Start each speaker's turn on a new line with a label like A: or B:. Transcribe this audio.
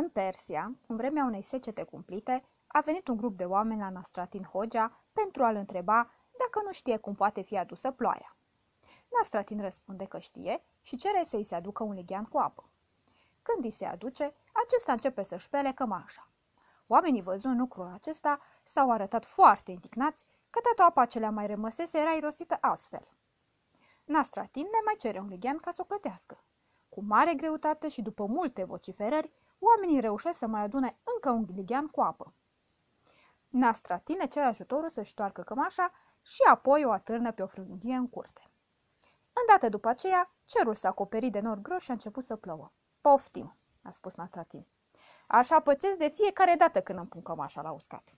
A: În Persia, în vremea unei secete cumplite, a venit un grup de oameni la Nastratin Hogea pentru a-l întreba dacă nu știe cum poate fi adusă ploaia. Nastratin răspunde că știe și cere să-i se aducă un lighean cu apă. Când îi se aduce, acesta începe să șpele cămașa. Oamenii văzând lucrul acesta s-au arătat foarte indignați că toată apa ce le-a mai rămăsese era irosită astfel. Nastratin le mai cere un lighean ca să o plătească. Cu mare greutate și după multe vociferări, oamenii reușesc să mai adune încă un lighean cu apă. Nastratine cere ajutorul să-și toarcă cămașa și apoi o atârnă pe o frânghie în curte. Îndată după aceea, cerul s-a acoperit de nori groși și a început să plouă. Poftim, a spus Nastratin. Așa pățesc de fiecare dată când îmi pun cămașa la uscat.